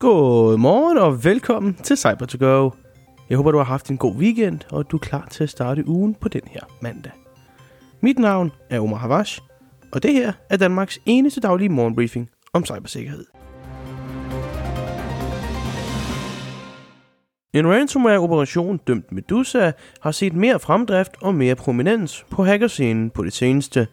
Godmorgen og velkommen til cyber to go Jeg håber, du har haft en god weekend, og du er klar til at starte ugen på den her mandag. Mit navn er Omar Havash, og det her er Danmarks eneste daglige morgenbriefing om cybersikkerhed. En ransomware-operation dømt Medusa har set mere fremdrift og mere prominens på hackerscenen på det seneste.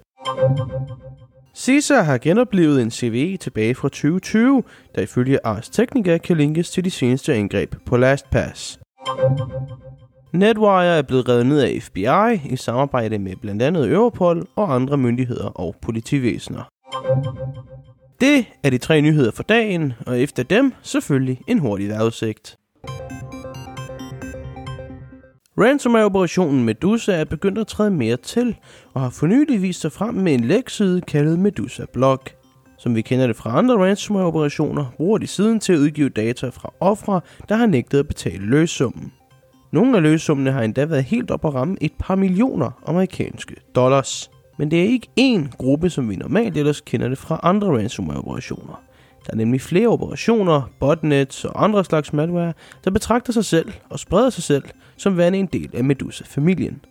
Caesar har genoplevet en CVE tilbage fra 2020, der ifølge Ars Technica kan linkes til de seneste angreb på LastPass. Netwire er blevet reddet ned af FBI i samarbejde med blandt andet Europol og andre myndigheder og politivæsener. Det er de tre nyheder for dagen, og efter dem selvfølgelig en hurtig vejrudsigt. Ransomware-operationen Medusa er begyndt at træde mere til, og har for nylig vist sig frem med en lægside kaldet Medusa Blog. Som vi kender det fra andre ransomware-operationer, bruger de siden til at udgive data fra ofre, der har nægtet at betale løssummen. Nogle af løssummene har endda været helt op at ramme et par millioner amerikanske dollars. Men det er ikke én gruppe, som vi normalt ellers kender det fra andre ransomware-operationer. Der er nemlig flere operationer, botnets og andre slags malware, der betragter sig selv og spreder sig selv som værende en del af Medusa-familien.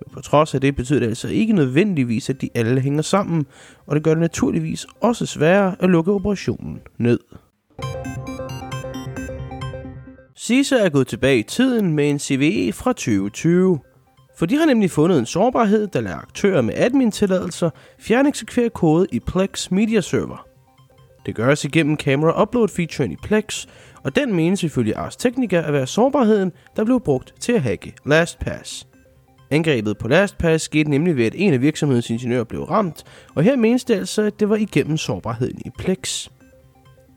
Men på trods af det betyder det altså ikke nødvendigvis, at de alle hænger sammen, og det gør det naturligvis også sværere at lukke operationen ned. CISA er gået tilbage i tiden med en CVE fra 2020. For de har nemlig fundet en sårbarhed, der lader aktører med admin-tilladelser fjerneksekvere kode i Plex Media Server. Det gøres igennem camera upload featuren i Plex, og den menes ifølge Ars Technica at være sårbarheden, der blev brugt til at hacke LastPass. Angrebet på LastPass skete nemlig ved, at en af virksomhedens ingeniører blev ramt, og her menes det altså, at det var igennem sårbarheden i Plex.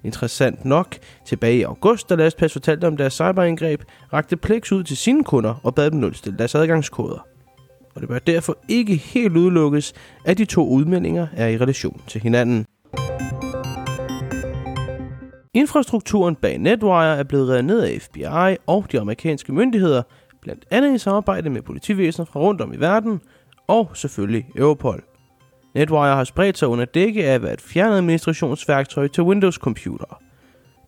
Interessant nok, tilbage i august, da LastPass fortalte om deres cyberangreb, rakte Plex ud til sine kunder og bad dem nulstille deres adgangskoder. Og det bør derfor ikke helt udelukkes, at de to udmeldinger er i relation til hinanden. Infrastrukturen bag Netwire er blevet reddet ned af FBI og de amerikanske myndigheder, blandt andet i samarbejde med politivæsener fra rundt om i verden, og selvfølgelig Europol. Netwire har spredt sig under dække af at være et fjernadministrationsværktøj til Windows-computere.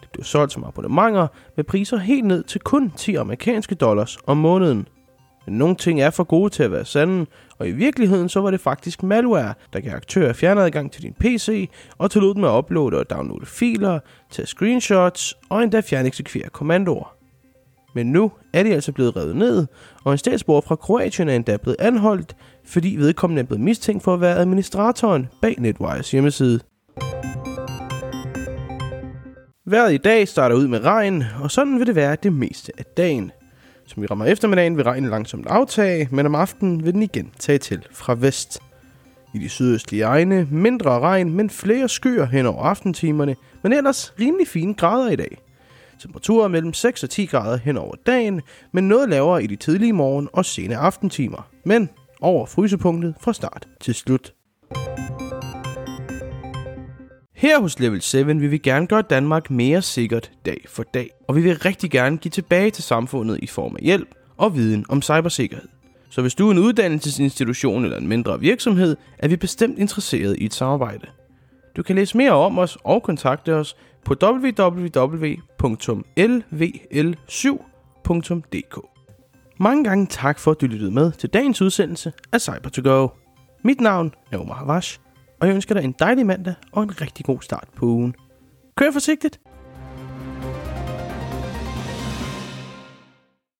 Det blev solgt som abonnementer med priser helt ned til kun 10 amerikanske dollars om måneden – men nogle ting er for gode til at være sande, og i virkeligheden så var det faktisk malware, der gav aktører fjernadgang til din PC og tillod dem at uploade og downloade filer, tage screenshots og endda fjerneksekvere kommandoer. Men nu er de altså blevet revet ned, og en statsborger fra Kroatien er endda blevet anholdt, fordi vedkommende er blevet mistænkt for at være administratoren bag Netwires hjemmeside. Vejret i dag starter ud med regn, og sådan vil det være det meste af dagen. Som vi rammer eftermiddagen vil regnen langsomt aftage, men om aftenen vil den igen tage til fra vest. I de sydøstlige egne mindre regn, men flere skyer hen over aftentimerne, men ellers rimelig fine grader i dag. Temperaturer mellem 6 og 10 grader hen over dagen, men noget lavere i de tidlige morgen og sene aftentimer. Men over frysepunktet fra start til slut. Her hos Level 7 vil vi gerne gøre Danmark mere sikkert dag for dag, og vi vil rigtig gerne give tilbage til samfundet i form af hjælp og viden om cybersikkerhed. Så hvis du er en uddannelsesinstitution eller en mindre virksomhed, er vi bestemt interesseret i et samarbejde. Du kan læse mere om os og kontakte os på www.lvl7.dk. Mange gange tak for, at du lyttede med til dagens udsendelse af cyber to go Mit navn er Omar Havash, og jeg ønsker dig en dejlig mandag og en rigtig god start på ugen. Kør forsigtigt!